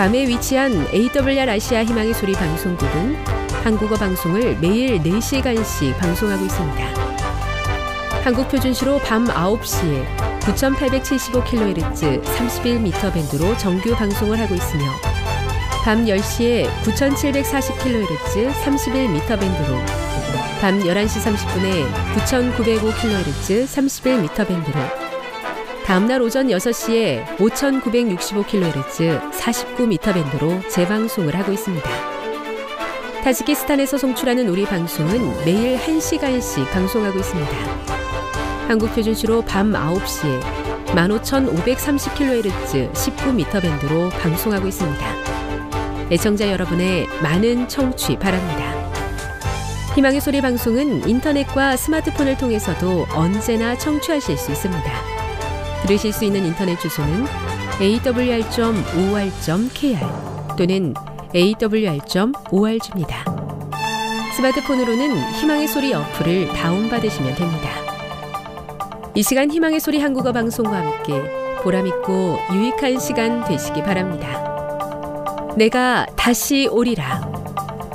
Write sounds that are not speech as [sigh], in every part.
괌에 위치한 AWR 아시아 희망의 소리 방송국은 한국어 방송을 매일 4시간씩 방송하고 있습니다. 한국 표준시로 밤 9시에 9875kHz 31m 밴드로 정규 방송을 하고 있으며 밤 10시에 9740kHz 31m 밴드로 밤 11시 30분에 9905kHz 31m 밴드로 다음날 오전 6시에 5965kHz 49m 밴드로 재방송을 하고 있습니다. 타지키스탄에서 송출하는 우리 방송은 매일 1시간씩 방송하고 있습니다. 한국 표준시로 밤 9시에 15,530kHz 19m 밴드로 방송하고 있습니다. 애청자 여러분의 많은 청취 바랍니다. 희망의 소리 방송은 인터넷과 스마트폰을 통해서도 언제나 청취하실 수 있습니다. 들으실 수 있는 인터넷 주소는 awr.or.kr 또는 awr.org입니다. 스마트폰으로는 희망의 소리 어플을 다운받으시면 됩니다. 이 시간 희망의 소리 한국어 방송과 함께 보람있고 유익한 시간 되시기 바랍니다. 내가 다시 오리라.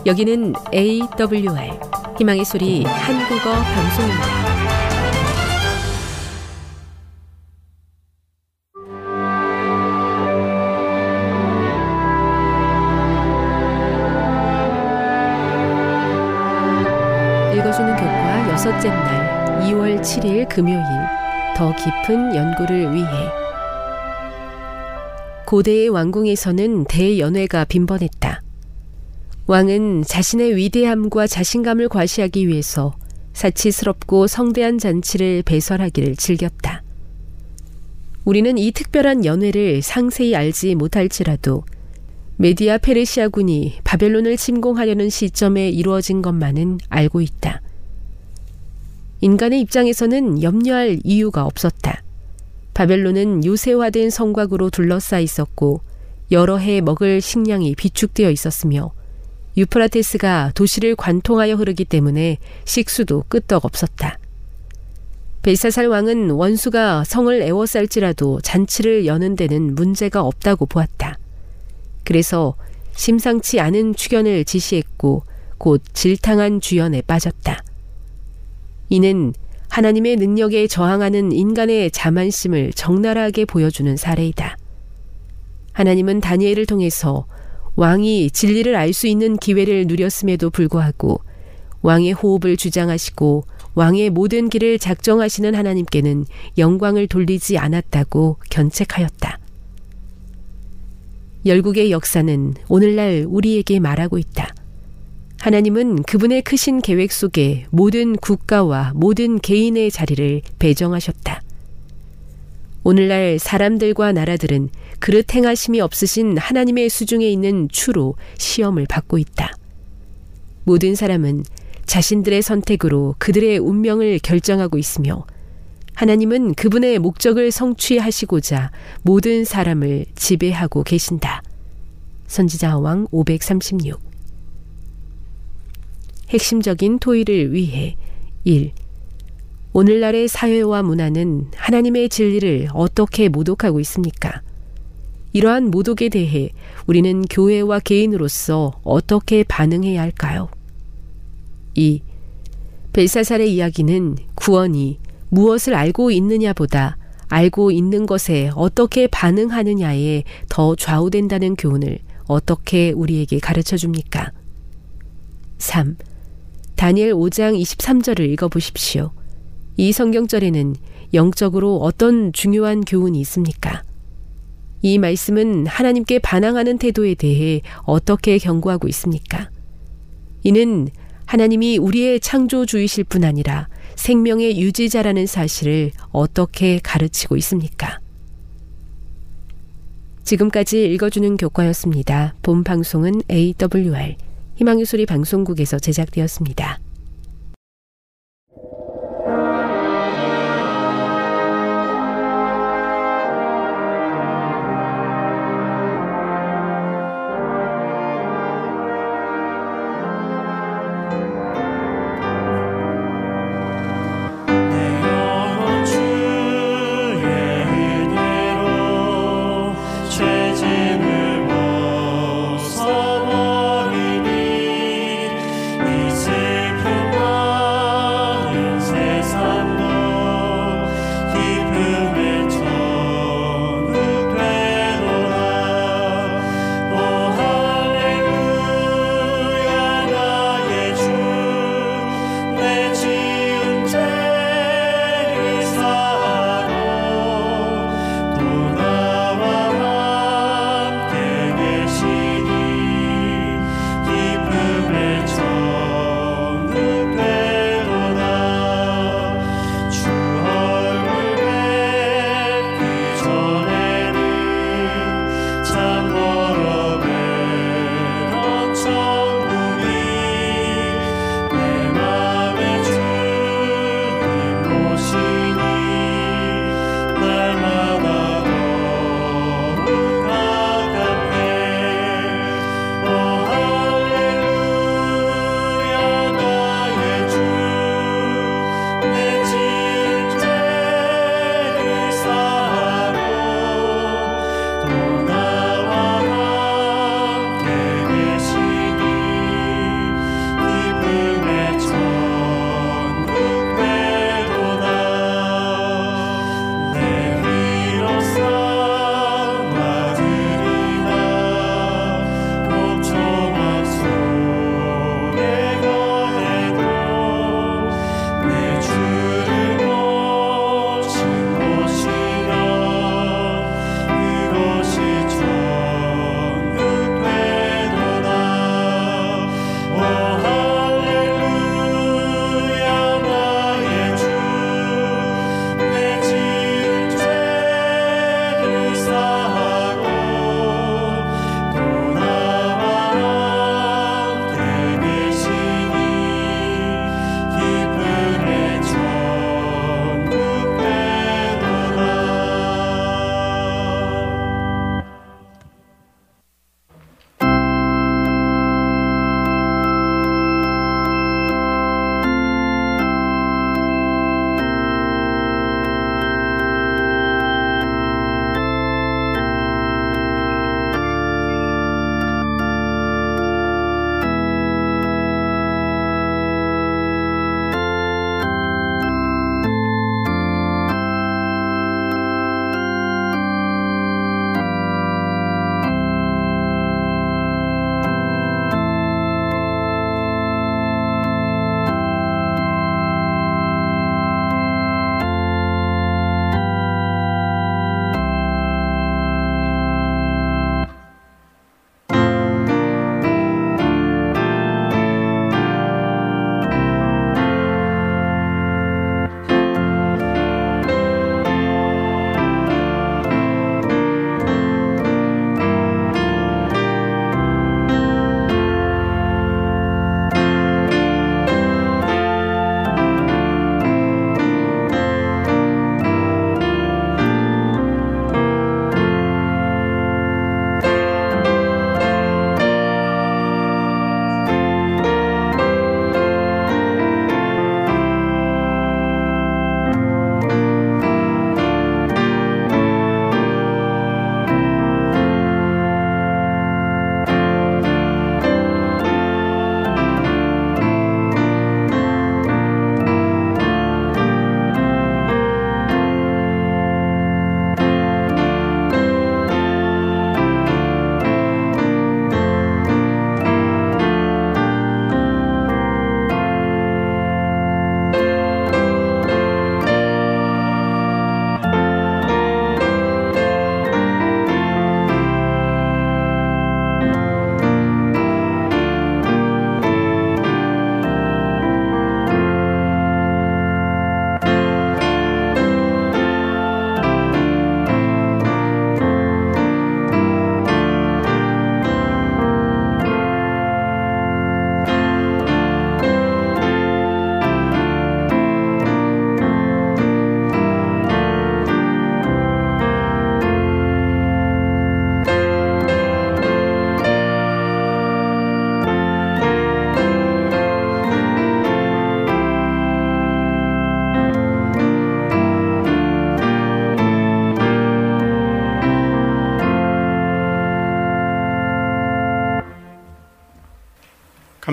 여기는 AWR 희망의 소리 한국어 방송입니다. 7일 금요일 더 깊은 연구를 위해 고대의 왕궁에서는 대연회가 빈번했다. 왕은 자신의 위대함과 자신감을 과시하기 위해서 사치스럽고 성대한 잔치를 배설하기를 즐겼다. 우리는 이 특별한 연회를 상세히 알지 못할지라도 메디아 페르시아군이 바벨론을 침공하려는 시점에 이루어진 것만은 알고 있다. 인간의 입장에서는 염려할 이유가 없었다. 바벨론은 요새화된 성곽으로 둘러싸 있었고 여러 해 먹을 식량이 비축되어 있었으며 유프라테스가 도시를 관통하여 흐르기 때문에 식수도 끄떡 없었다. 벨사살 왕은 원수가 성을 애워쌀지라도 잔치를 여는 데는 문제가 없다고 보았다. 그래서 심상치 않은 추견을 지시했고 곧 질탕한 주연에 빠졌다. 이는 하나님의 능력에 저항하는 인간의 자만심을 적나라하게 보여주는 사례이다. 하나님은 다니엘을 통해서 왕이 진리를 알 수 있는 기회를 누렸음에도 불구하고 왕의 호흡을 주장하시고 왕의 모든 길을 작정하시는 하나님께는 영광을 돌리지 않았다고 견책하였다. 열국의 역사는 오늘날 우리에게 말하고 있다. 하나님은 그분의 크신 계획 속에 모든 국가와 모든 개인의 자리를 배정하셨다. 오늘날 사람들과 나라들은 그릇 행하심이 없으신 하나님의 수중에 있는 추로 시험을 받고 있다. 모든 사람은 자신들의 선택으로 그들의 운명을 결정하고 있으며 하나님은 그분의 목적을 성취하시고자 모든 사람을 지배하고 계신다. 선지자 왕 536 핵심적인 토의를 위해 1. 오늘날의 사회와 문화는 하나님의 진리를 어떻게 모독하고 있습니까? 이러한 모독에 대해 우리는 교회와 개인으로서 어떻게 반응해야 할까요? 2. 벨사살의 이야기는 구원이 무엇을 알고 있느냐보다 알고 있는 것에 어떻게 반응하느냐에 더 좌우된다는 교훈을 어떻게 우리에게 가르쳐 줍니까? 3. 다니엘 5장 23절을 읽어보십시오. 이 성경절에는 영적으로 어떤 중요한 교훈이 있습니까? 이 말씀은 하나님께 반항하는 태도에 대해 어떻게 경고하고 있습니까? 이는 하나님이 우리의 창조주이실 뿐 아니라 생명의 유지자라는 사실을 어떻게 가르치고 있습니까? 지금까지 읽어주는 교과였습니다. 본 방송은 AWR 희망유술이 방송국에서 제작되었습니다.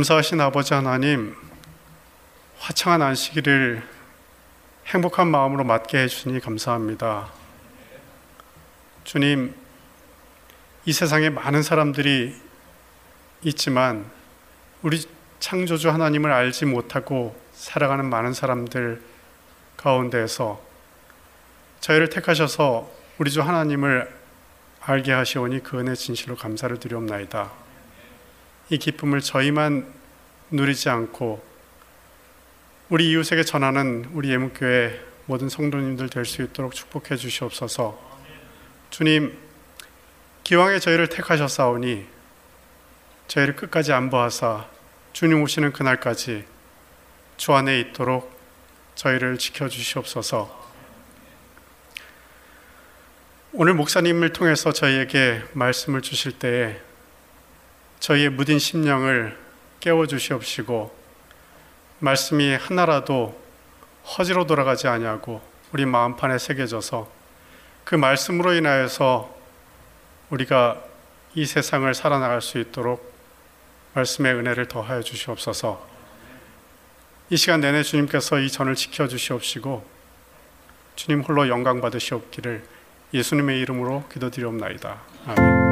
감사하신 아버지 하나님, 화창한 안식일을 행복한 마음으로 맞게 해주시니 감사합니다. 주님, 이 세상에 많은 사람들이 있지만 우리 창조주 하나님을 알지 못하고 살아가는 많은 사람들 가운데에서 저희를 택하셔서 우리 주 하나님을 알게 하시오니 그 은혜 진실로 감사를 드리옵나이다. 이 기쁨을 저희만 누리지 않고 우리 이웃에게 전하는 우리 예문교회 모든 성도님들 될 수 있도록 축복해 주시옵소서. 주님, 기왕에 저희를 택하셨사오니 저희를 끝까지 안보하사 주님 오시는 그날까지 주 안에 있도록 저희를 지켜 주시옵소서. 오늘 목사님을 통해서 저희에게 말씀을 주실 때에 저희의 무딘 심령을 깨워 주시옵시고 말씀이 하나라도 허지로 돌아가지 아니하고 우리 마음판에 새겨져서 그 말씀으로 인하여서 우리가 이 세상을 살아나갈 수 있도록 말씀의 은혜를 더하여 주시옵소서. 이 시간 내내 주님께서 이 전을 지켜 주시옵시고 주님 홀로 영광 받으시옵기를 예수님의 이름으로 기도드리옵나이다. 아멘.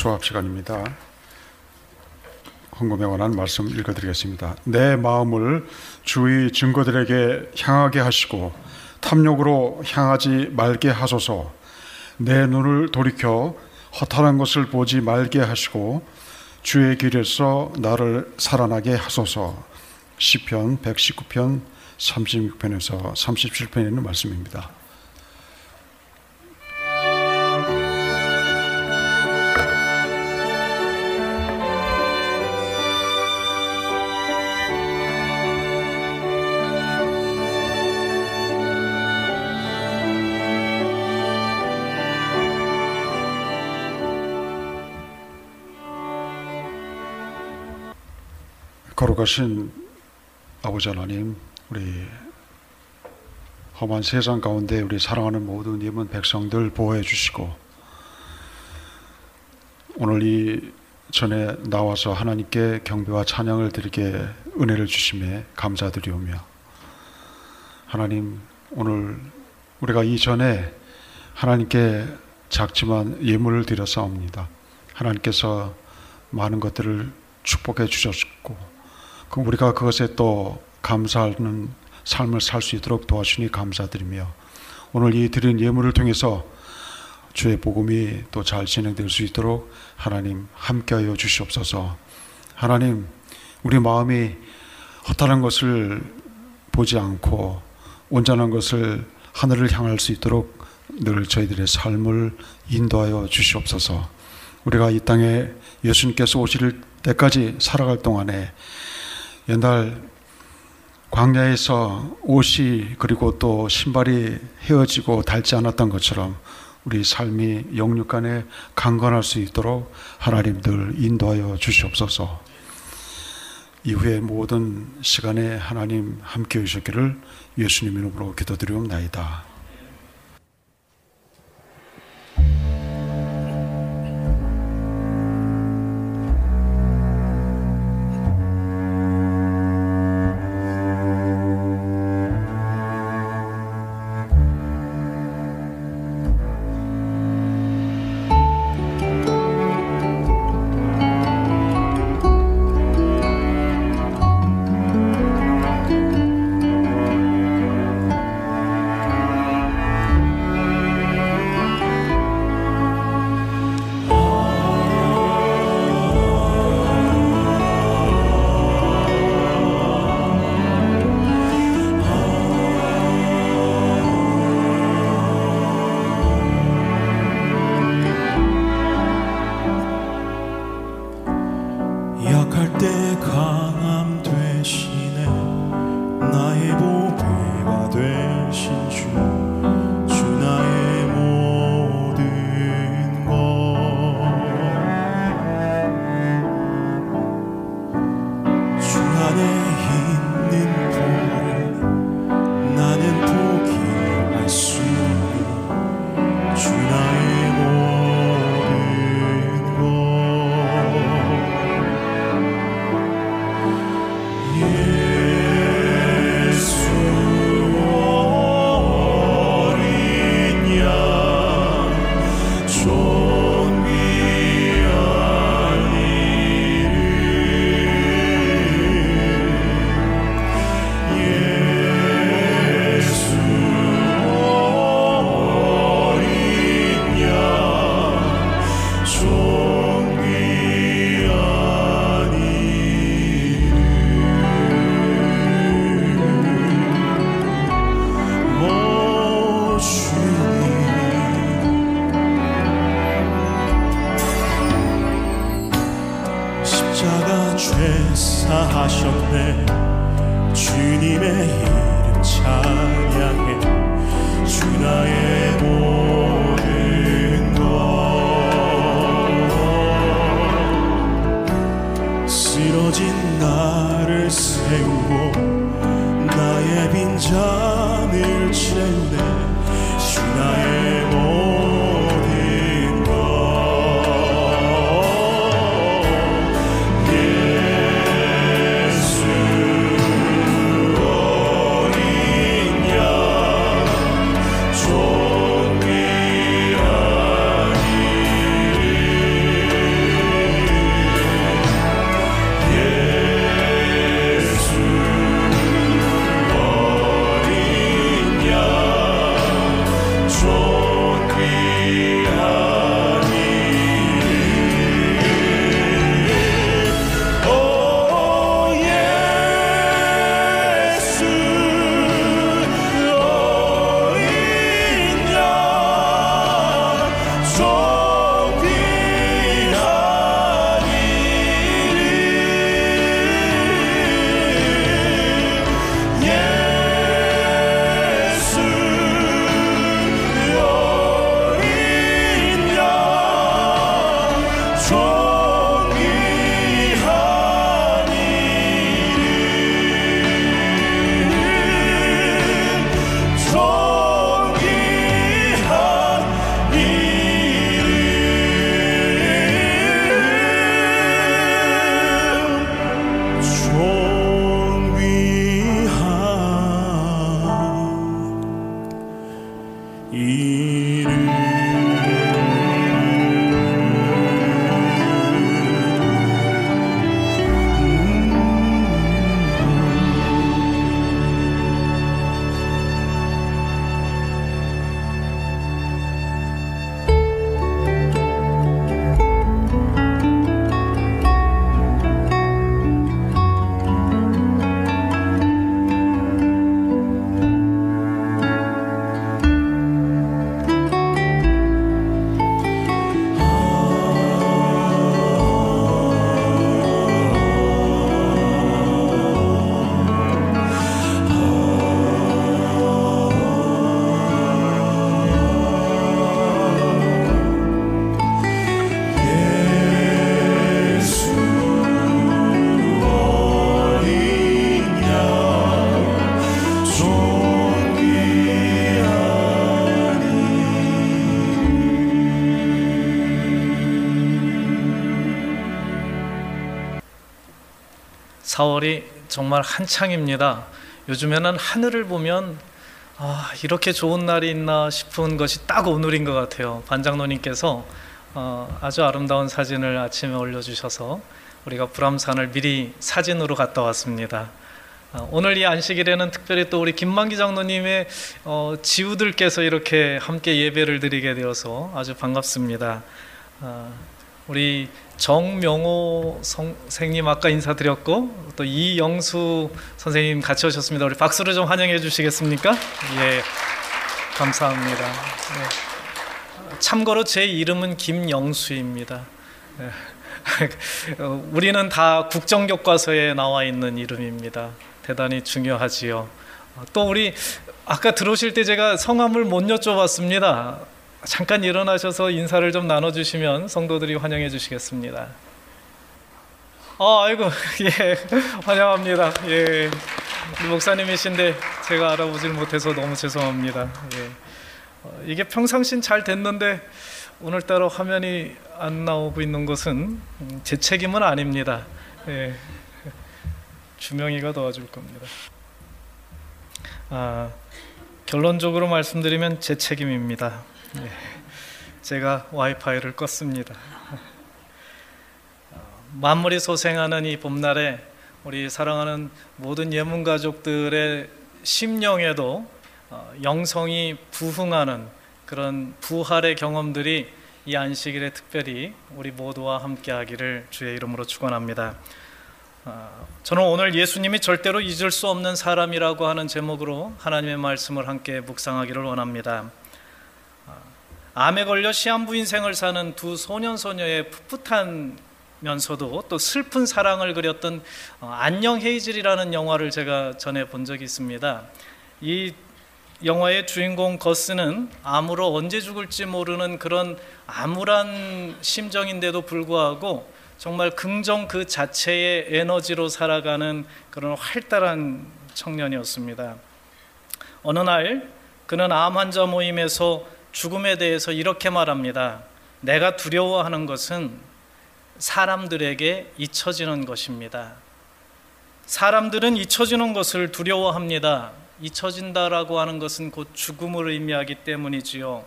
수업 시간입니다. 헌금에 관한 말씀 읽어드리겠습니다. 내 마음을 주의 증거들에게 향하게 하시고 탐욕으로 향하지 말게 하소서. 내 눈을 돌이켜 허탄한 것을 보지 말게 하시고 주의 길에서 나를 살아나게 하소서. 시편 119편 36편에서 37편에 있는 말씀입니다. 거룩하신 아버지 하나님, 우리 험한 세상 가운데 우리 사랑하는 모든 예문 백성들 보호해 주시고 오늘 이 전에 나와서 하나님께 경배와 찬양을 드리게 은혜를 주심에 감사드리오며 하나님 오늘 우리가 이전에 하나님께 작지만 예물을 드렸사옵니다. 하나님께서 많은 것들을 축복해 주셨고 그 우리가 그것에 또 감사하는 삶을 살 수 있도록 도와주니 감사드리며 오늘 이 드린 예물을 통해서 주의 복음이 또 잘 진행될 수 있도록 하나님 함께하여 주시옵소서. 하나님 우리 마음이 허탈한 것을 보지 않고 온전한 것을 하늘을 향할 수 있도록 늘 저희들의 삶을 인도하여 주시옵소서. 우리가 이 땅에 예수님께서 오실 때까지 살아갈 동안에 옛날 광야에서 옷이 그리고 또 신발이 헤어지고 닳지 않았던 것처럼 우리 삶이 영육간에 강건할 수 있도록 하나님 들 인도하여 주시옵소서. 이후에 모든 시간에 하나님 함께 해주셨기를 예수님 이름으로 기도드리옵나이다. 4월이 정말 한창입니다. 요즘에는 하늘을 보면 아, 이렇게 좋은 날이 있나 싶은 것이 딱 오늘인 것 같아요. 반장로님께서 어, 아주 아름다운 사진을 아침에 올려주셔서 우리가 불암산을 미리 사진으로 갔다 왔습니다. 어, 오늘 이 안식일에는 특별히 또 우리 김만기 장로님의 어, 지우들께서 이렇게 함께 예배를 드리게 되어서 아주 반갑습니다. 어, 우리 정명호 선생님 아까 인사드렸고 또 이영수 선생님 같이 오셨습니다. 우리 박수로 좀 환영해 주시겠습니까? 예, 감사합니다. 네. 참고로 제 이름은 김영수입니다. 네. [laughs] 어, 우리는 다 국정교과서에 나와 있는 이름입니다. 대단히 중요하지요. 어, 또 우리 아까 들어오실 때 제가 성함을 못 여쭤봤습니다. 잠깐 일어나셔서 인사를 좀 나눠주시면 성도들이 환영해 주시겠습니다. 아, 아이고, [laughs] 예, 환영합니다. 예, 목사님이신데 제가 알아보질 못해서 너무 죄송합니다. 예, 어, 이게 평상신 잘 됐는데 오늘따라 화면이 안 나오고 있는 것은 음, 제 책임은 아닙니다. 예, 주명이가 도와줄 겁니다. 아, 결론적으로 말씀드리면 제 책임입니다. 예, 제가 와이파이를 껐습니다. 만물이 소생하는 이 봄날에 우리 사랑하는 모든 예문 가족들의 심령에도 어, 영성이 부흥하는 그런 부활의 경험들이 이 안식일에 특별히 우리 모두와 함께하기를 주의 이름으로 축원합니다. 어, 저는 오늘 예수님이 절대로 잊을 수 없는 사람이라고 하는 제목으로 하나님의 말씀을 함께 묵상하기를 원합니다. 어, 암에 걸려 시한부 인생을 사는 두 소년 소녀의 풋풋한 면서도 또 슬픈 사랑을 그렸던 어, 안녕 헤이즐이라는 영화를 제가 전에 본 적이 있습니다. 이 영화의 주인공 거스는 암으로 언제 죽을지 모르는 그런 암울한 심정인데도 불구하고 정말 긍정 그 자체의 에너지로 살아가는 그런 활달한 청년이었습니다. 어느 날 그는 암 환자 모임에서 죽음에 대해서 이렇게 말합니다. 내가 두려워하는 것은 사람들에게 잊혀지는 것입니다. 사람들은 잊혀지는 것을 두려워합니다. 잊혀진다라고 하는 것은 곧 죽음을 의미하기 때문이지요.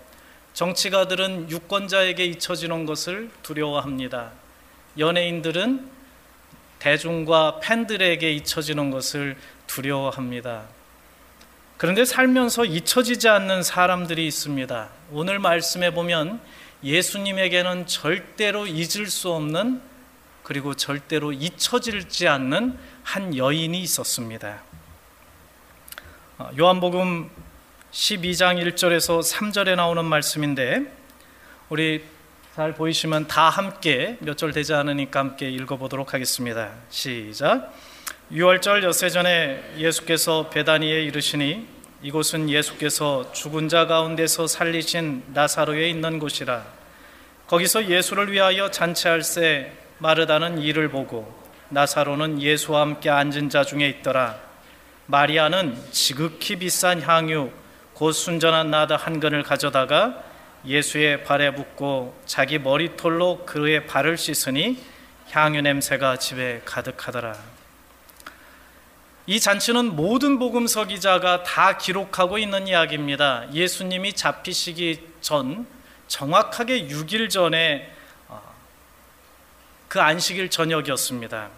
정치가들은 유권자에게 잊혀지는 것을 두려워합니다. 연예인들은 대중과 팬들에게 잊혀지는 것을 두려워합니다. 그런데 살면서 잊혀지지 않는 사람들이 있습니다. 오늘 말씀에 보면 예수님에게는 절대로 잊을 수 없는 그리고 절대로 잊혀질지 않는 한 여인이 있었습니다. 어, 요한복음 12장 1절에서 3절에 나오는 말씀인데 우리 잘 보이시면 다 함께 몇 절 되지 않으니까 함께 읽어보도록 하겠습니다. 시작. 6월절 엿새 전에 예수께서 베다니에 이르시니 이곳은 예수께서 죽은 자 가운데서 살리신 나사로에 있는 곳이라. 거기서 예수를 위하여 잔치할 새 마르다는 이를 보고 나사로는 예수와 함께 앉은 자 중에 있더라. 마리아는 지극히 비싼 향유 곧 순전한 나드 한 근을 가져다가 예수의 발에 붓고 자기 머리털로 그의 발을 씻으니 향유 냄새가 집에 가득하더라. 이 잔치는 모든 복음서 기자가 다 기록하고 있는 이야기입니다. 예수님이 잡히시기 전 정확하게 6일 전에 어, 그 안식일 저녁이었습니다.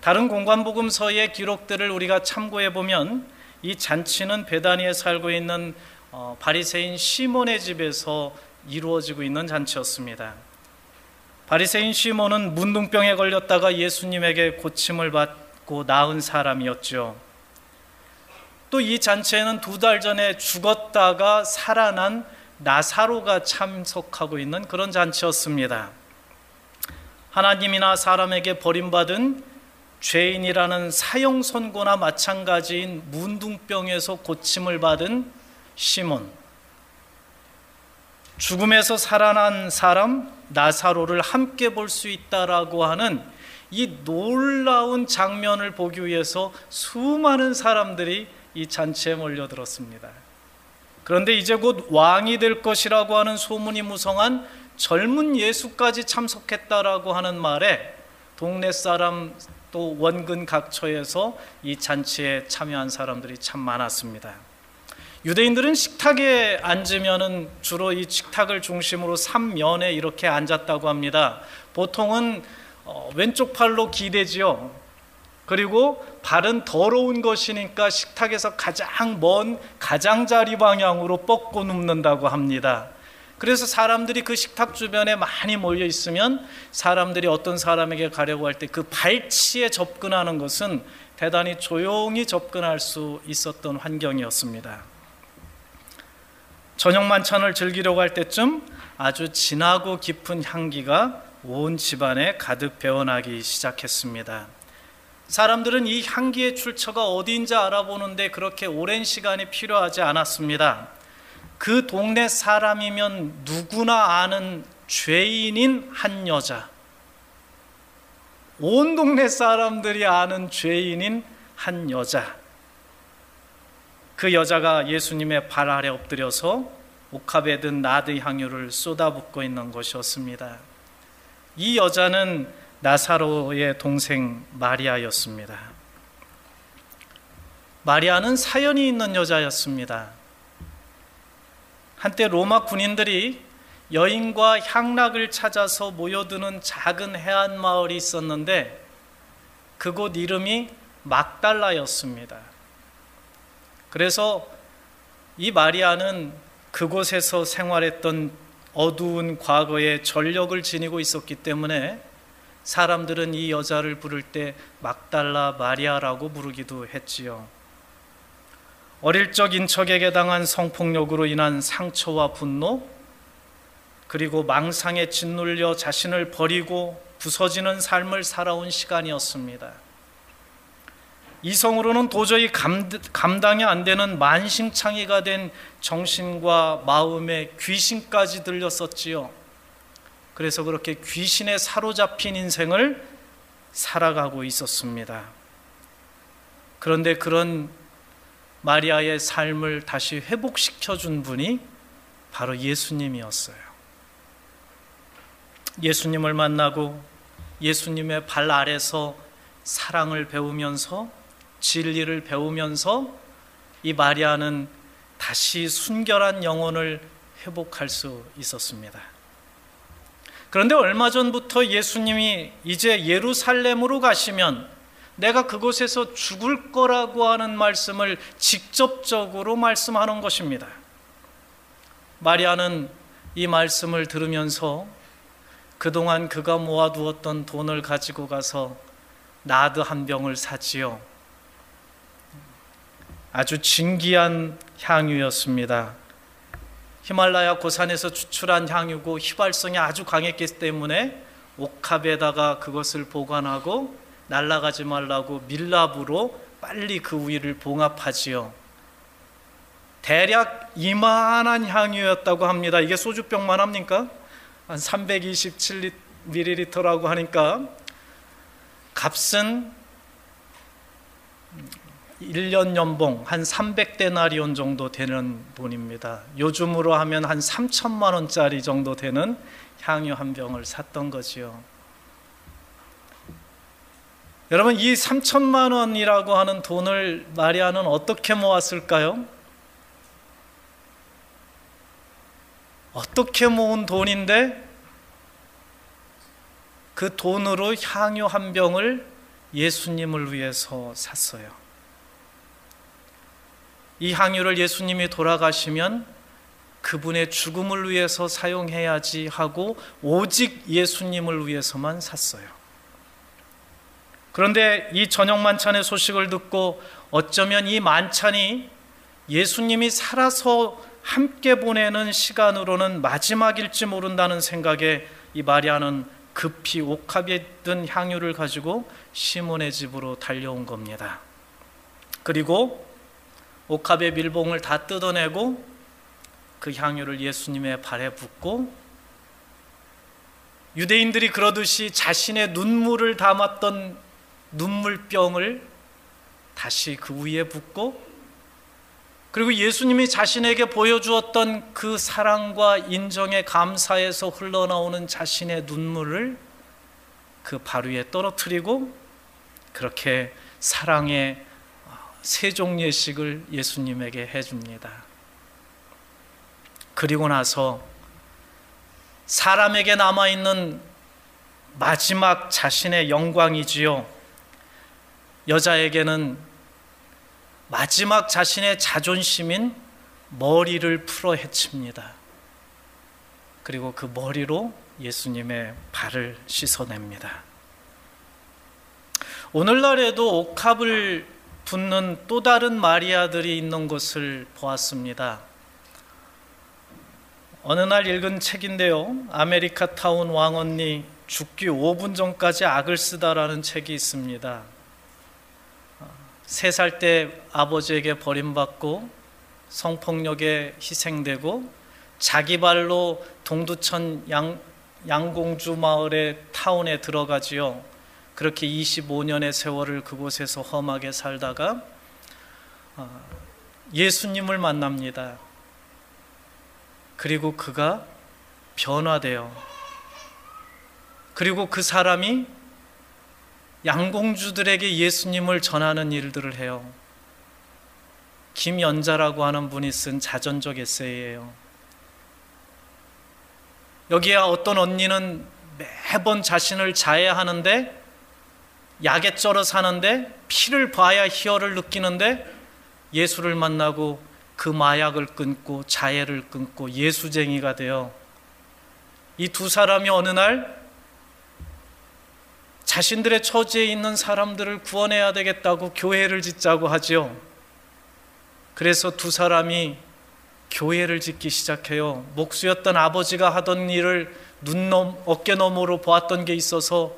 다른 공관복음서의 기록들을 우리가 참고해 보면 이 잔치는 베다니에 살고 있는 어, 바리새인 시몬의 집에서 이루어지고 있는 잔치였습니다. 바리새인 시몬은 문둥병에 걸렸다가 예수님에게 고침을 받 받고 나은 사람이었죠. 또 이 잔치에는 두 달 전에 죽었다가 살아난 나사로가 참석하고 있는 그런 잔치였습니다. 하나님이나 사람에게 버림받은 죄인이라는 사형 선고나 마찬가지인 문둥병에서 고침을 받은 시몬, 죽음에서 살아난 사람 나사로를 함께 볼 수 있다라고 하는 이 놀라운 장면을 보기 위해서 수많은 사람들이 이 잔치에 몰려들었습니다. 그런데 이제 곧 왕이 될 것이라고 하는 소문이 무성한 젊은 예수까지 참석했다라고 하는 말에 동네 사람 또 원근 각처에서 이 잔치에 참여한 사람들이 참 많았습니다. 유대인들은 식탁에 앉으면은 주로 이 식탁을 중심으로 삼면에 이렇게 앉았다고 합니다. 보통은 어, 왼쪽 팔로 기대지요. 그리고 발은 더러운 것이니까 식탁에서 가장 먼 가장자리 방향으로 뻗고 눕는다고 합니다. 그래서 사람들이 그 식탁 주변에 많이 몰려 있으면 사람들이 어떤 사람에게 가려고 할 때 그 발치에 접근하는 것은 대단히 조용히 접근할 수 있었던 환경이었습니다. 저녁 만찬을 즐기려고 할 때쯤 아주 진하고 깊은 향기가 온 집안에 가득 배어나기 시작했습니다. 사람들은 이 향기의 출처가 어디인지 알아보는데 그렇게 오랜 시간이 필요하지 않았습니다. 그 동네 사람이면 누구나 아는 죄인인 한 여자. 온 동네 사람들이 아는 죄인인 한 여자. 그 여자가 예수님의 발 아래 엎드려서 옥합에 든 나드 향유를 쏟아붓고 있는 것이었습니다. 이 여자는 나사로의 동생 마리아였습니다. 마리아는 사연이 있는 여자였습니다. 한때 로마 군인들이 여인과 향락을 찾아서 모여드는 작은 해안 마을이 있었는데 그곳 이름이 막달라였습니다. 그래서 이 마리아는 그곳에서 생활했던 어두운 과거의 전력을 지니고 있었기 때문에 사람들은 이 여자를 부를 때 막달라 마리아라고 부르기도 했지요. 어릴 적 인척에게 당한 성폭력으로 인한 상처와 분노, 그리고 망상에 짓눌려 자신을 버리고 부서지는 삶을 살아온 시간이었습니다. 이성으로는 도저히 감, 감당이 안 되는 만신창이가 된 정신과 마음에 귀신까지 들렸었지요. 그래서 그렇게 귀신에 사로잡힌 인생을 살아가고 있었습니다. 그런데 그런 마리아의 삶을 다시 회복시켜 준 분이 바로 예수님이었어요. 예수님을 만나고 예수님의 발 아래서 사랑을 배우면서 진리를 배우면서 이 마리아는 다시 순결한 영혼을 회복할 수 있었습니다. 그런데 얼마 전부터 예수님이 이제 예루살렘으로 가시면 내가 그곳에서 죽을 거라고 하는 말씀을 직접적으로 말씀하는 것입니다. 마리아는 이 말씀을 들으면서 그동안 그가 모아두었던 돈을 가지고 가서 나드 한 병을 사지요. 아주 진기한 향유였습니다. 히말라야 고산에서 추출한 향유고 휘발성이 아주 강했기 때문에 옥합에다가 그것을 보관하고 날아가지 말라고 밀랍으로 빨리 그 위를 봉합하지요. 대략 이만한 향유였다고 합니다. 이게 소주병만 합니까? 한 327ml라고 하니까 값은 1년 연봉 한 300데나리온 정도 되는 돈입니다. 요즘으로 하면 한 3천만 원짜리 정도 되는 향유 한 병을 샀던 거지요. 여러분 이 3천만 원이라고 하는 돈을 마리아는 어떻게 모았을까요? 어떻게 모은 돈인데 그 돈으로 향유 한 병을 예수님을 위해서 샀어요. 이 향유를 예수님이 돌아가시면 그분의 죽음을 위해서 사용해야지 하고 오직 예수님을 위해서만 샀어요. 그런데 이 저녁 만찬의 소식을 듣고 어쩌면 이 만찬이 예수님이 살아서 함께 보내는 시간으로는 마지막일지 모른다는 생각에 이 마리아는 급히 옥합에 든 향유를 가지고 시몬의 집으로 달려온 겁니다. 그리고 옥합의 밀봉을 다 뜯어내고 그 향유를 예수님의 발에 붓고 유대인들이 그러듯이 자신의 눈물을 담았던 눈물병을 다시 그 위에 붓고 그리고 예수님이 자신에게 보여주었던 그 사랑과 인정의 감사에서 흘러나오는 자신의 눈물을 그 발 위에 떨어뜨리고 그렇게 사랑의 세종 예식을 예수님에게 해줍니다. 그리고 나서 사람에게 남아있는 마지막 자신의 영광이지요. 여자에게는 마지막 자신의 자존심인 머리를 풀어 헤칩니다. 그리고 그 머리로 예수님의 발을 씻어냅니다. 오늘날에도 옥합을 붙는 또 다른 마리아들이 있는 것을 보았습니다. 어느 날 읽은 책인데요. 아메리카 타운 왕언니 죽기 5분 전까지 악을 쓰다라는 책이 있습니다. 세 살 때 아버지에게 버림받고 성폭력에 희생되고 자기 발로 동두천 양, 양공주 마을의 타운에 들어가지요. 그렇게 25년의 세월을 그곳에서 험하게 살다가 어, 예수님을 만납니다. 그리고 그가 변화돼요. 그리고 그 사람이 양공주들에게 예수님을 전하는 일들을 해요. 김연자라고 하는 분이 쓴 자전적 에세이예요. 여기에 어떤 언니는 매번 자신을 자해하는데 약에 쩔어 사는데 피를 봐야 희열을 느끼는데 예수를 만나고 그 마약을 끊고 자해를 끊고 예수쟁이가 되어 이 두 사람이 어느 날 자신들의 처지에 있는 사람들을 구원해야 되겠다고 교회를 짓자고 하지요. 그래서 두 사람이 교회를 짓기 시작해요. 목수였던 아버지가 하던 일을 눈 넘 어깨 너머로 보았던 게 있어서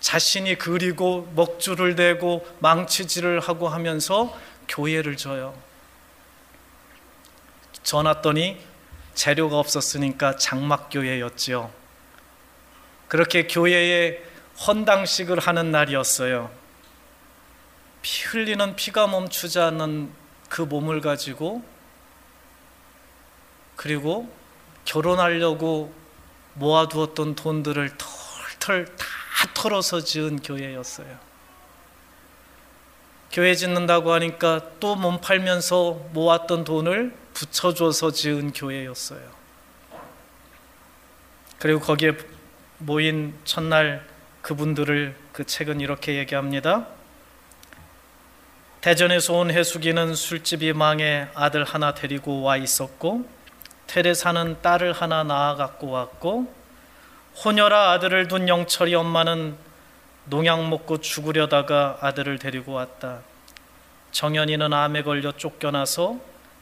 자신이 그리고 먹줄을 대고 망치질을 하고 하면서 교회를 져요. 전왔더니 재료가 없었으니까 장막교회였지요. 그렇게 교회에 헌당식을 하는 날이었어요. 피 흘리는 피가 멈추지 않는 그 몸을 가지고 그리고 결혼하려고 모아두었던 돈들을 털털 다 털어서 지은 교회였어요. 교회 짓는다고 하니까 또 몸 팔면서 모았던 돈을 붙여줘서 지은 교회였어요. 그리고 거기에 모인 첫날 그분들을 그 책은 이렇게 얘기합니다. 대전에서 온 해수기는 술집이 망해 아들 하나 데리고 와 있었고 테레사는 딸을 하나 낳아 갖고 왔고 혼혈아 아들을 둔 영철이 엄마는 농약 먹고 죽으려다가 아들을 데리고 왔다. 정연이는 암에 걸려 쫓겨나서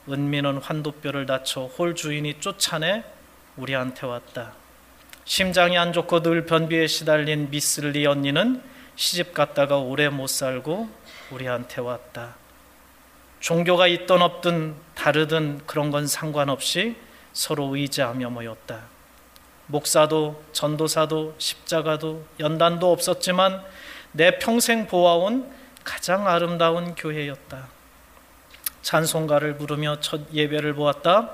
은미는 환도뼈를 다쳐 홀 주인이 쫓아내 우리한테 왔다. 심장이 안 좋고 늘 변비에 시달린 미슬리 언니는 시집 갔다가 오래 못 살고 우리한테 왔다. 종교가 있던 없든 다르든 그런 건 상관없이 서로 의지하며 모였다. 목사도 전도사도 십자가도 연단도 없었지만 내 평생 보아온 가장 아름다운 교회였다. 찬송가를 부르며 첫 예배를 보았다.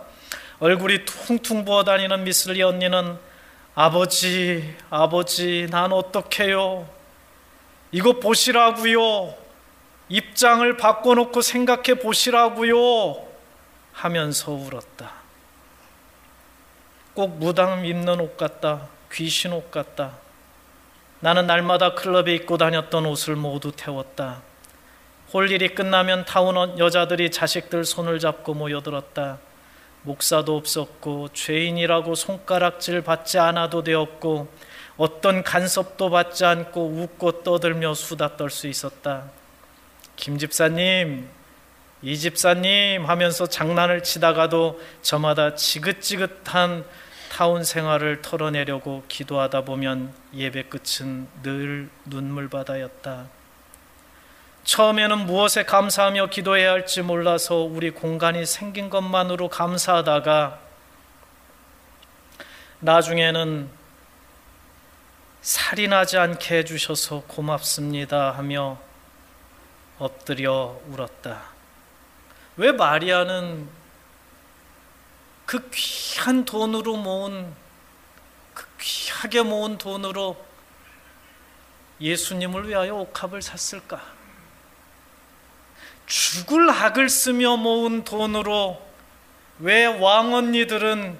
얼굴이 퉁퉁 부어 다니는 미슬리 언니는 아버지, 아버지, 난 어떡해요? 이거 보시라고요. 입장을 바꿔놓고 생각해 보시라고요. 하면서 울었다. 꼭 무당 입는 옷 같다. 귀신 옷 같다. 나는 날마다 클럽에 입고 다녔던 옷을 모두 태웠다. 홀일이 끝나면 타운 여자들이 자식들 손을 잡고 모여들었다. 목사도 없었고 죄인이라고 손가락질 받지 않아도 되었고 어떤 간섭도 받지 않고 웃고 떠들며 수다 떨 수 있었다. 김 집사님, 이 집사님 하면서 장난을 치다가도 저마다 지긋지긋한 타운 생활을 털어내려고 기도하다 보면 예배 끝은 늘 눈물바다였다. 처음에는 무엇에 감사하며 기도해야 할지 몰라서 우리 공간이 생긴 것만으로 감사하다가 나중에는 살이 나지 않게 해주셔서 고맙습니다 하며 엎드려 울었다. 왜 마리아는 그 귀한 돈으로 모은 그 귀하게 모은 돈으로 예수님을 위하여 옥합을 샀을까? 죽을 학을 쓰며 모은 돈으로 왜 왕언니들은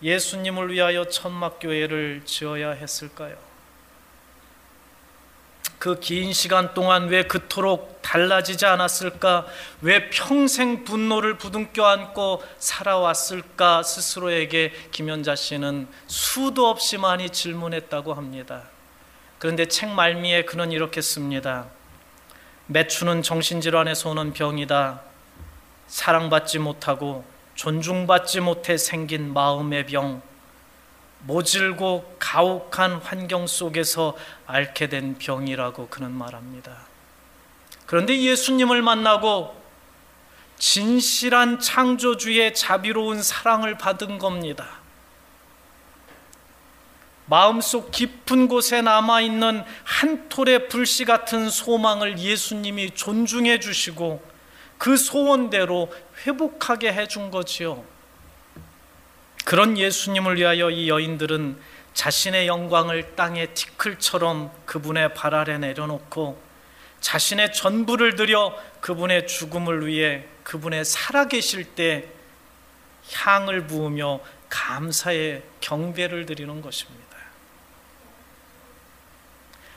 예수님을 위하여 천막교회를 지어야 했을까요? 그 긴 시간 동안 왜 그토록 달라지지 않았을까? 왜 평생 분노를 부둥켜 안고 살아왔을까? 스스로에게 김연자 씨는 수도 없이 많이 질문했다고 합니다. 그런데 책 말미에 그는 이렇게 씁니다. 매추는 정신질환에서 오는 병이다. 사랑받지 못하고 존중받지 못해 생긴 마음의 병. 모질고 가혹한 환경 속에서 앓게 된 병이라고 그는 말합니다. 그런데 예수님을 만나고 진실한 창조주의 자비로운 사랑을 받은 겁니다. 마음속 깊은 곳에 남아 있는 한 톨의 불씨 같은 소망을 예수님이 존중해 주시고 그 소원대로 회복하게 해 준 거지요. 그런 예수님을 위하여 이 여인들은 자신의 영광을 땅의 티클처럼 그분의 발 아래 내려놓고 자신의 전부를 들여 그분의 죽음을 위해 그분의 살아계실 때 향을 부으며 감사의 경배를 드리는 것입니다.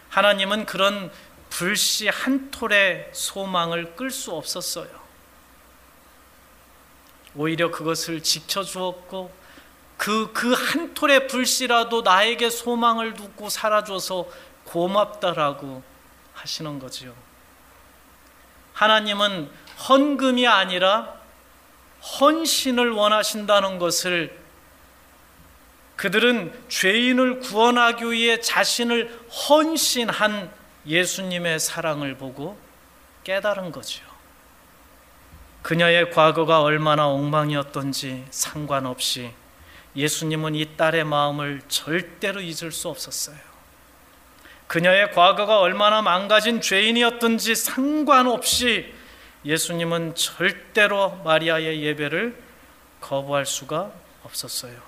하나님은 그런 불씨 한 톨의 소망을 끌 수 없었어요. 오히려 그것을 지켜주었고 그 그 한 톨의 불씨라도 나에게 소망을 두고 살아줘서 고맙다라고 하시는 거지요. 하나님은 헌금이 아니라 헌신을 원하신다는 것을 그들은 죄인을 구원하기 위해 자신을 헌신한 예수님의 사랑을 보고 깨달은 거지요. 그녀의 과거가 얼마나 엉망이었던지 상관없이 예수님은 이 딸의 마음을 절대로 잊을 수 없었어요. 그녀의 과거가 얼마나 망가진 죄인이었든지 상관없이 예수님은 절대로 마리아의 예배를 거부할 수가 없었어요.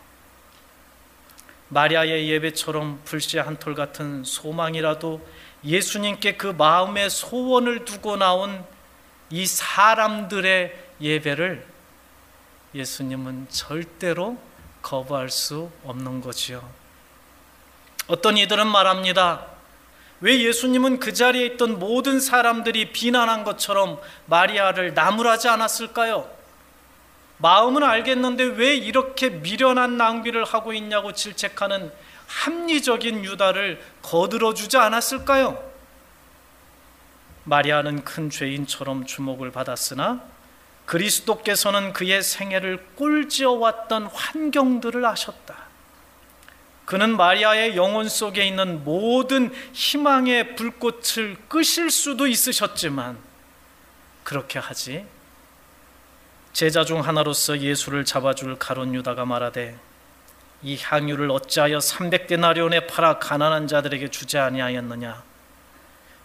마리아의 예배처럼 불씨 한톨 같은 소망이라도 예수님께 그 마음의 소원을 두고 나온 이 사람들의 예배를 예수님은 절대로 거부할 수 없는 거지요. 어떤 이들은 말합니다. 왜 예수님은 그 자리에 있던 모든 사람들이 비난한 것처럼 마리아를 나무라지 않았을까요? 마음은 알겠는데 왜 이렇게 미련한 낭비를 하고 있냐고 질책하는 합리적인 유다를 거들어 주지 않았을까요? 마리아는 큰 죄인처럼 주목을 받았으나 그리스도께서는 그의 생애를 꼴지어 왔던 환경들을 아셨다. 그는 마리아의 영혼 속에 있는 모든 희망의 불꽃을 끄실 수도 있으셨지만 그렇게 하지. 제자 중 하나로서 예수를 잡아줄 가론 유다가 말하되 이 향유를 어찌하여 300데나리온에 팔아 가난한 자들에게 주지 아니하였느냐?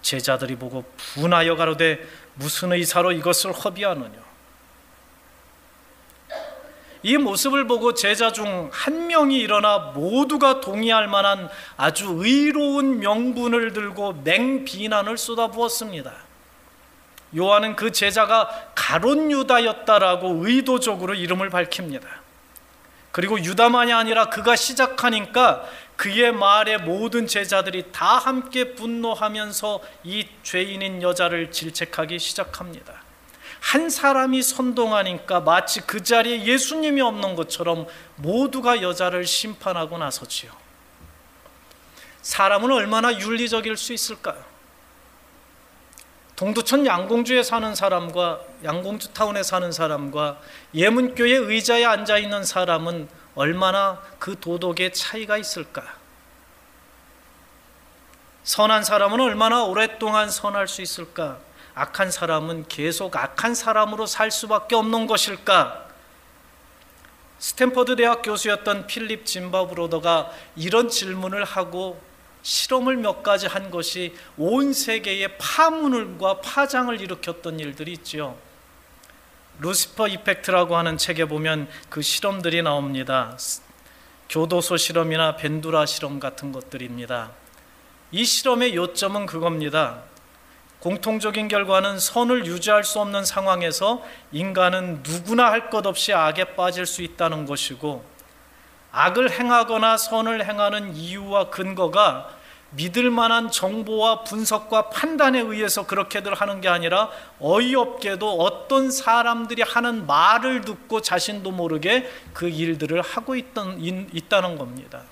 제자들이 보고 분하여 가로되 무슨 의사로 이것을 허비하느냐 이 모습을 보고 제자 중 한 명이 일어나 모두가 동의할 만한 아주 의로운 명분을 들고 맹비난을 쏟아부었습니다. 요한은 그 제자가 가론 유다였다라고 의도적으로 이름을 밝힙니다. 그리고 유다만이 아니라 그가 시작하니까 그의 말에 모든 제자들이 다 함께 분노하면서 이 죄인인 여자를 질책하기 시작합니다. 한 사람이 선동하니까 마치 그 자리에 예수님이 없는 것처럼 모두가 여자를 심판하고 나서지요. 사람은 얼마나 윤리적일 수 있을까요? 동두천 양공주에 사는 사람과 양공주 타운에 사는 사람과 예문교회 의자에 앉아 있는 사람은 얼마나 그 도덕의 차이가 있을까? 선한 사람은 얼마나 오랫동안 선할 수 있을까? 악한 사람은 계속 악한 사람으로 살 수밖에 없는 것일까? 스탠퍼드 대학 교수였던 필립 짐바브로더가 이런 질문을 하고 실험을 몇 가지 한 것이 온 세계에 파문과 파장을 일으켰던 일들이 있지요. 루시퍼 이펙트라고 하는 책에 보면 그 실험들이 나옵니다. 교도소 실험이나 벤두라 실험 같은 것들입니다. 이 실험의 요점은 그겁니다. 공통적인 결과는 선을 유지할 수 없는 상황에서 인간은 누구나 할 것 없이 악에 빠질 수 있다는 것이고 악을 행하거나 선을 행하는 이유와 근거가 믿을 만한 정보와 분석과 판단에 의해서 그렇게들 하는 게 아니라 어이없게도 어떤 사람들이 하는 말을 듣고 자신도 모르게 그 일들을 하고 있던, 있다는 겁니다.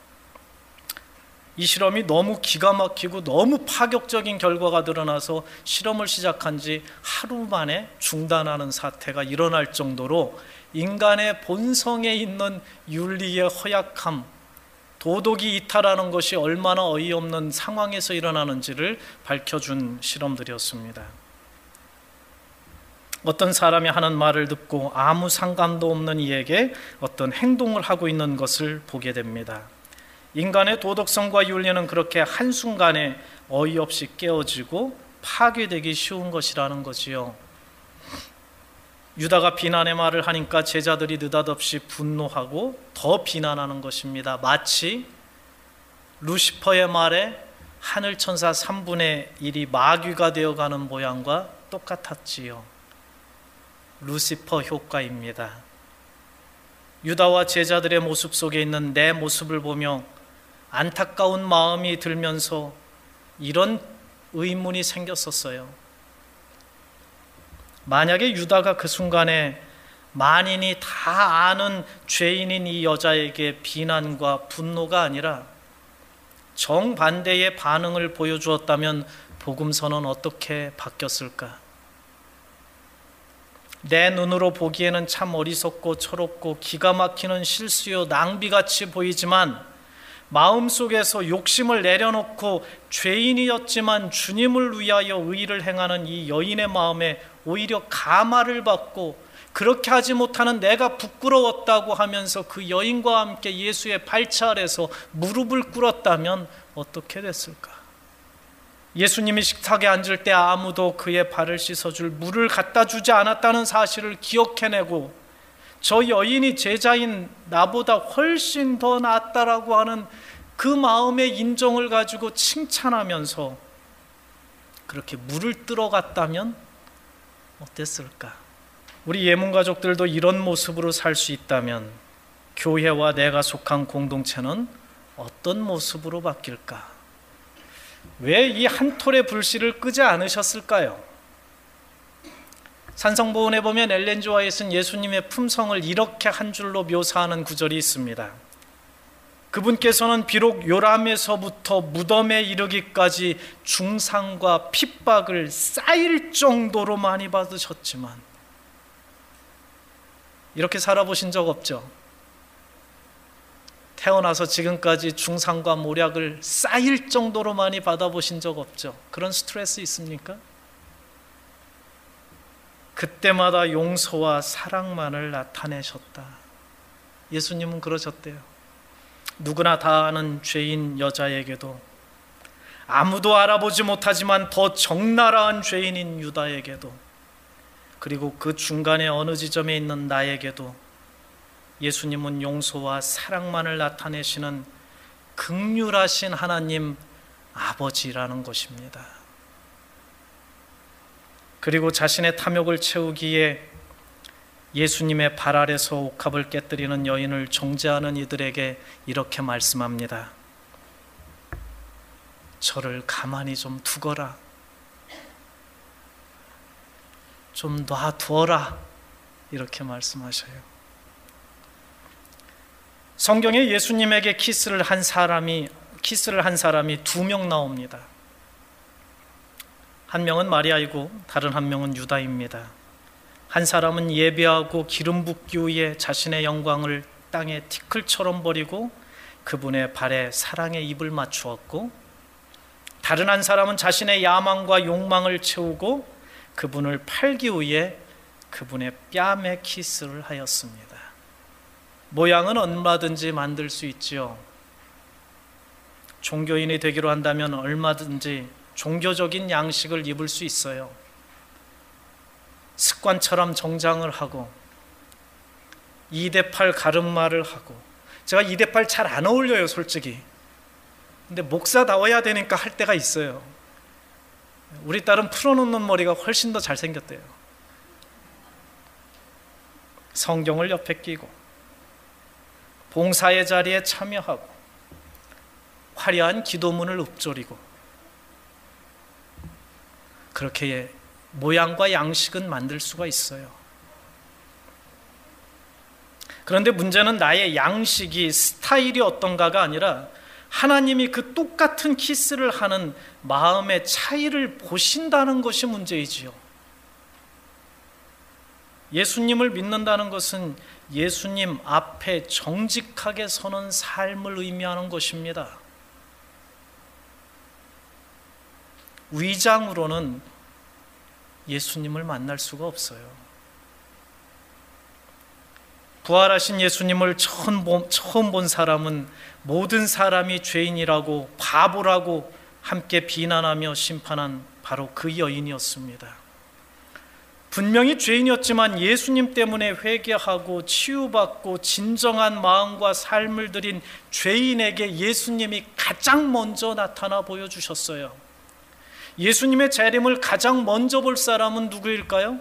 이 실험이 너무 기가 막히고 너무 파격적인 결과가 드러나서 실험을 시작한 지 하루 만에 중단하는 사태가 일어날 정도로 인간의 본성에 있는 윤리의 허약함, 도덕이 이탈하는 것이 얼마나 어이없는 상황에서 일어나는지를 밝혀준 실험들이었습니다. 어떤 사람이 하는 말을 듣고 아무 상관도 없는 이에게 어떤 행동을 하고 있는 것을 보게 됩니다. 인간의 도덕성과 윤리는 그렇게 한순간에 어이없이 깨어지고 파괴되기 쉬운 것이라는 거지요. 유다가 비난의 말을 하니까 제자들이 느닷없이 분노하고 더 비난하는 것입니다. 마치 루시퍼의 말에 하늘 천사 3분의 1이 마귀가 되어 가는 모양과 똑같았지요. 루시퍼 효과입니다. 유다와 제자들의 모습 속에 있는 내 모습을 보며 안타까운 마음이 들면서 이런 의문이 생겼었어요. 만약에 유다가 그 순간에 만인이 다 아는 죄인인 이 여자에게 비난과 분노가 아니라 정반대의 반응을 보여주었다면 복음서는 어떻게 바뀌었을까? 내 눈으로 보기에는 참 어리석고 철없고 기가 막히는 실수요 낭비같이 보이지만 마음속에서 욕심을 내려놓고 죄인이었지만 주님을 위하여 의를 행하는 이 여인의 마음에 오히려 가마를 받고 그렇게 하지 못하는 내가 부끄러웠다고 하면서 그 여인과 함께 예수의 발차 아래서 무릎을 꿇었다면 어떻게 됐을까? 예수님이 식탁에 앉을 때 아무도 그의 발을 씻어줄 물을 갖다 주지 않았다는 사실을 기억해내고 저 여인이 제자인 나보다 훨씬 더 낫다라고 하는 그 마음의 인정을 가지고 칭찬하면서 그렇게 물을 들어갔다면 어땠을까? 우리 예문 가족들도 이런 모습으로 살 수 있다면 교회와 내가 속한 공동체는 어떤 모습으로 바뀔까? 왜 이 한 톨의 불씨를 끄지 않으셨을까요? 산성보훈에 보면 엘렌지 와이슨 예수님의 품성을 이렇게 한 줄로 묘사하는 구절이 있습니다. 그분께서는 비록 요람에서부터 무덤에 이르기까지 중상과 핍박을 쌓일 정도로 많이 받으셨지만 이렇게 살아보신 적 없죠? 태어나서 지금까지 중상과 모략을 쌓일 정도로 많이 받아보신 적 없죠? 그런 스트레스 있습니까? 그때마다 용서와 사랑만을 나타내셨다. 예수님은 그러셨대요. 누구나 다 아는 죄인 여자에게도 아무도 알아보지 못하지만 더 적나라한 죄인인 유다에게도 그리고 그 중간에 어느 지점에 있는 나에게도 예수님은 용서와 사랑만을 나타내시는 극률하신 하나님 아버지라는 것입니다. 그리고 자신의 탐욕을 채우기에 예수님의 발 아래서 옥합을 깨뜨리는 여인을 정죄하는 이들에게 이렇게 말씀합니다. 저를 가만히 좀 두거라. 좀 놔두어라. 이렇게 말씀하셔요. 성경에 예수님에게 키스를 한 사람이 키스를 한 사람이 두 명 나옵니다. 한 명은 마리아이고 다른 한 명은 유다입니다. 한 사람은 예배하고 기름 붓기 후에 자신의 영광을 땅에 티끌처럼 버리고 그분의 발에 사랑의 입을 맞추었고 다른 한 사람은 자신의 야망과 욕망을 채우고 그분을 팔기 위해 그분의 뺨에 키스를 하였습니다. 모양은 얼마든지 만들 수 있지요. 종교인이 되기로 한다면 얼마든지 종교적인 양식을 입을 수 있어요. 습관처럼 정장을 하고 2대8 가름마를 하고 제가 2대8 잘 안 어울려요 솔직히. 근데 목사다워야 되니까 할 때가 있어요. 우리 딸은 풀어놓는 머리가 훨씬 더 잘생겼대요. 성경을 옆에 끼고 봉사의 자리에 참여하고 화려한 기도문을 읊조리고 그렇게 모양과 양식은 만들 수가 있어요. 그런데 문제는 나의 양식이 스타일이 어떤가가 아니라 하나님이 그 똑같은 키스를 하는 마음의 차이를 보신다는 것이 문제이지요. 예수님을 믿는다는 것은 예수님 앞에 정직하게 서는 삶을 의미하는 것입니다. 위장으로는 예수님을 만날 수가 없어요. 부활하신 예수님을 처음 본, 처음 본 사람은 모든 사람이 죄인이라고 바보라고 함께 비난하며 심판한 바로 그 여인이었습니다. 분명히 죄인이었지만 예수님 때문에 회개하고 치유받고 진정한 마음과 삶을 들인 죄인에게 예수님이 가장 먼저 나타나 보여주셨어요. 예수님의 재림을 가장 먼저 볼 사람은 누구일까요?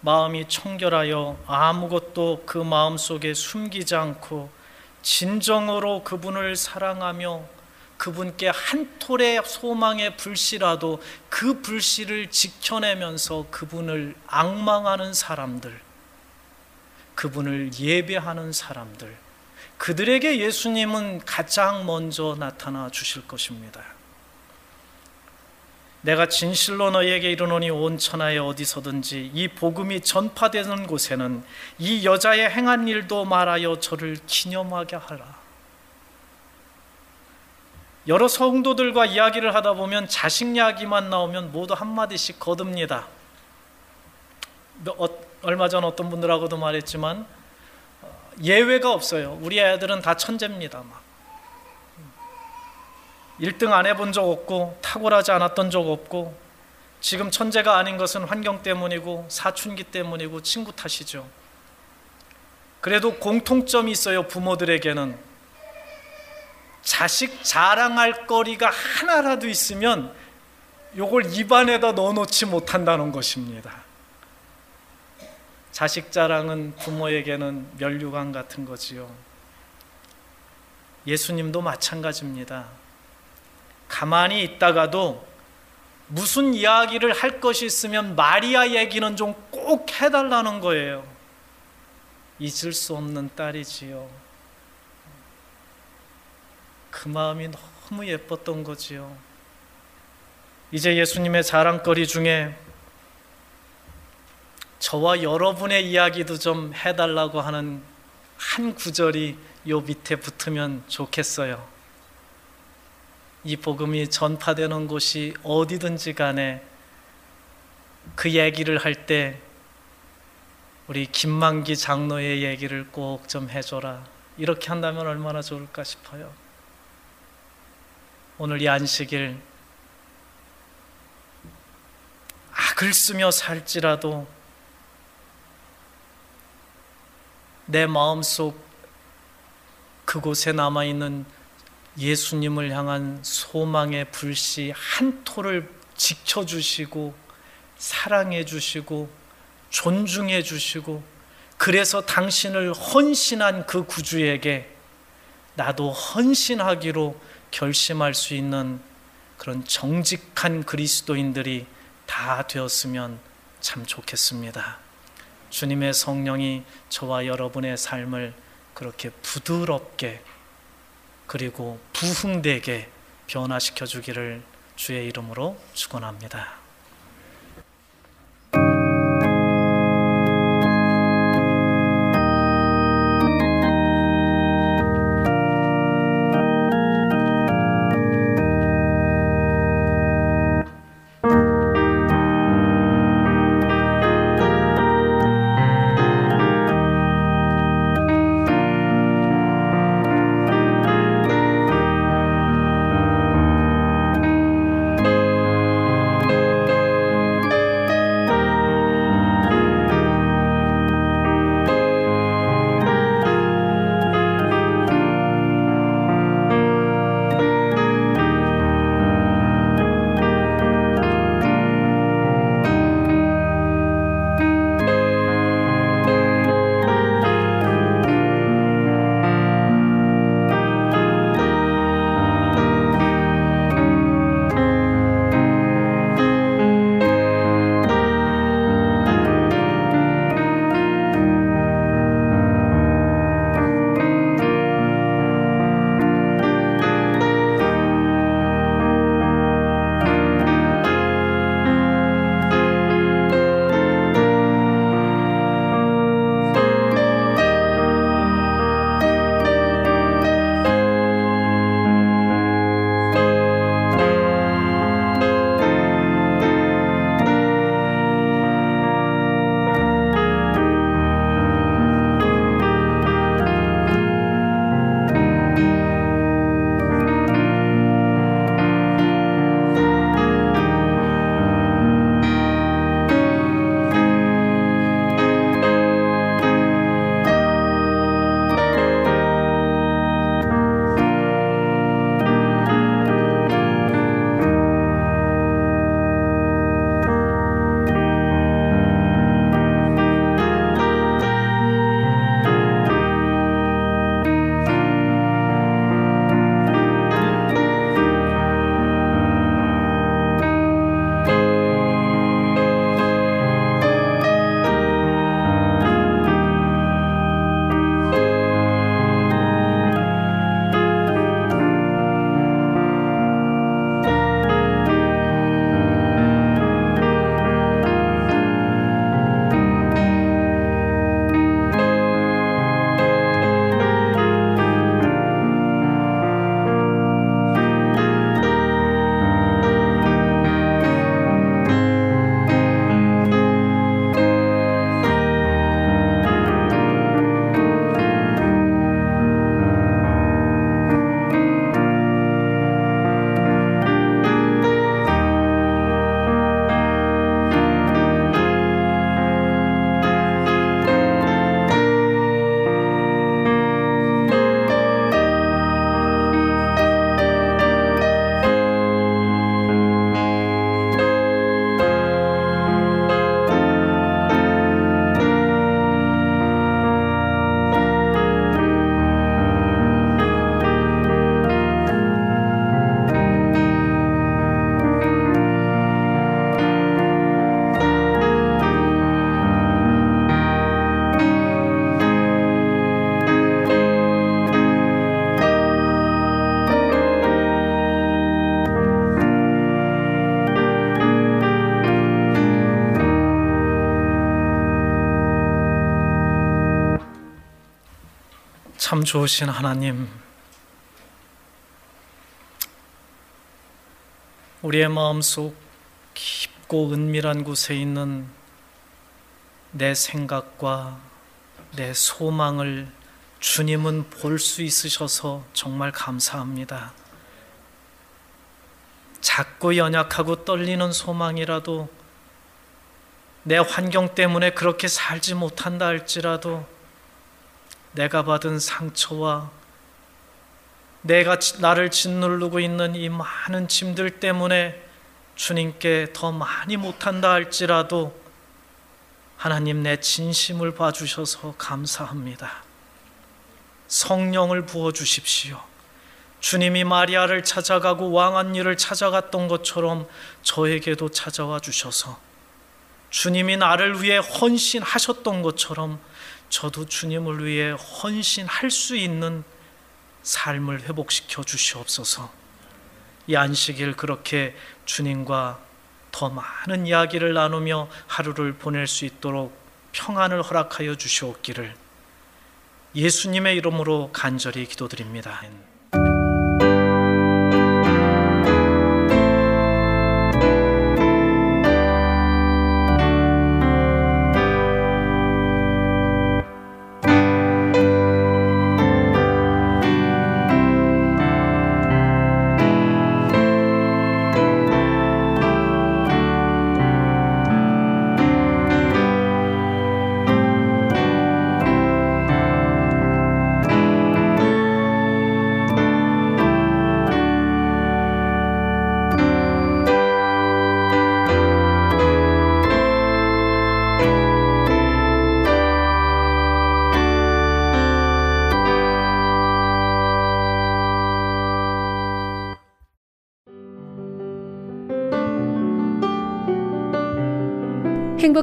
마음이 청결하여 아무것도 그 마음 속에 숨기지 않고 진정으로 그분을 사랑하며 그분께 한 톨의 소망의 불씨라도 그 불씨를 지켜내면서 그분을 악망하는 사람들, 그분을 예배하는 사람들, 그들에게 예수님은 가장 먼저 나타나 주실 것입니다. 내가 진실로 너희에게 이르노니 온 천하에 어디서든지 이 복음이 전파되는 곳에는 이 여자의 행한 일도 말하여 저를 기념하게 하라. 여러 성도들과 이야기를 하다 보면 자식 이야기만 나오면 모두 한마디씩 거듭니다. 어, 얼마 전 어떤 분들하고도 말했지만 어, 예외가 없어요. 우리 애들은 다 천재입니다. 막. 1등 안 해본 적 없고 탁월하지 않았던 적 없고 지금 천재가 아닌 것은 환경 때문이고 사춘기 때문이고 친구 탓이죠. 그래도 공통점이 있어요. 부모들에게는 자식 자랑할 거리가 하나라도 있으면 요걸 입안에다 넣어놓지 못한다는 것입니다. 자식 자랑은 부모에게는 면류관 같은 거지요. 예수님도 마찬가지입니다. 가만히 있다가도 무슨 이야기를 할 것이 있으면 마리아 얘기는 좀 꼭 해달라는 거예요. 잊을 수 없는 딸이지요. 그 마음이 너무 예뻤던 거지요. 이제 예수님의 자랑거리 중에 저와 여러분의 이야기도 좀 해달라고 하는 한 구절이 요 밑에 붙으면 좋겠어요. 이 복음이 전파되는 곳이 어디든지 간에 그 얘기를 할 때 우리 김만기 장로의 얘기를 꼭 좀 해줘라. 이렇게 한다면 얼마나 좋을까 싶어요. 오늘 이 안식일 악을 쓰며 살지라도 내 마음속 그곳에 남아 있는 예수님을 향한 소망의 불씨 한 톨을 지켜 주시고 사랑해 주시고 존중해 주시고 그래서 당신을 헌신한 그 구주에게 나도 헌신하기로 결심할 수 있는 그런 정직한 그리스도인들이 다 되었으면 참 좋겠습니다. 주님의 성령이 저와 여러분의 삶을 그렇게 부드럽게 그리고 부흥되게 변화시켜 주기를 주의 이름으로 축원합니다. 참 좋으신 하나님, 우리의 마음속 깊고 은밀한 곳에 있는 내 생각과 내 소망을 주님은 볼 수 있으셔서 정말 감사합니다. 작고 연약하고 떨리는 소망이라도 내 환경 때문에 그렇게 살지 못한다 할지라도 내가 받은 상처와 내가 나를 짓누르고 있는 이 많은 짐들 때문에 주님께 더 많이 못한다 할지라도 하나님 내 진심을 봐주셔서 감사합니다. 성령을 부어 주십시오. 주님이 마리아를 찾아가고 왕한이를 찾아갔던 것처럼 저에게도 찾아와 주셔서 주님이 나를 위해 헌신하셨던 것처럼 저도 주님을 위해 헌신할 수 있는 삶을 회복시켜 주시옵소서. 이 안식일 그렇게 주님과 더 많은 이야기를 나누며 하루를 보낼 수 있도록 평안을 허락하여 주시옵기를 예수님의 이름으로 간절히 기도드립니다.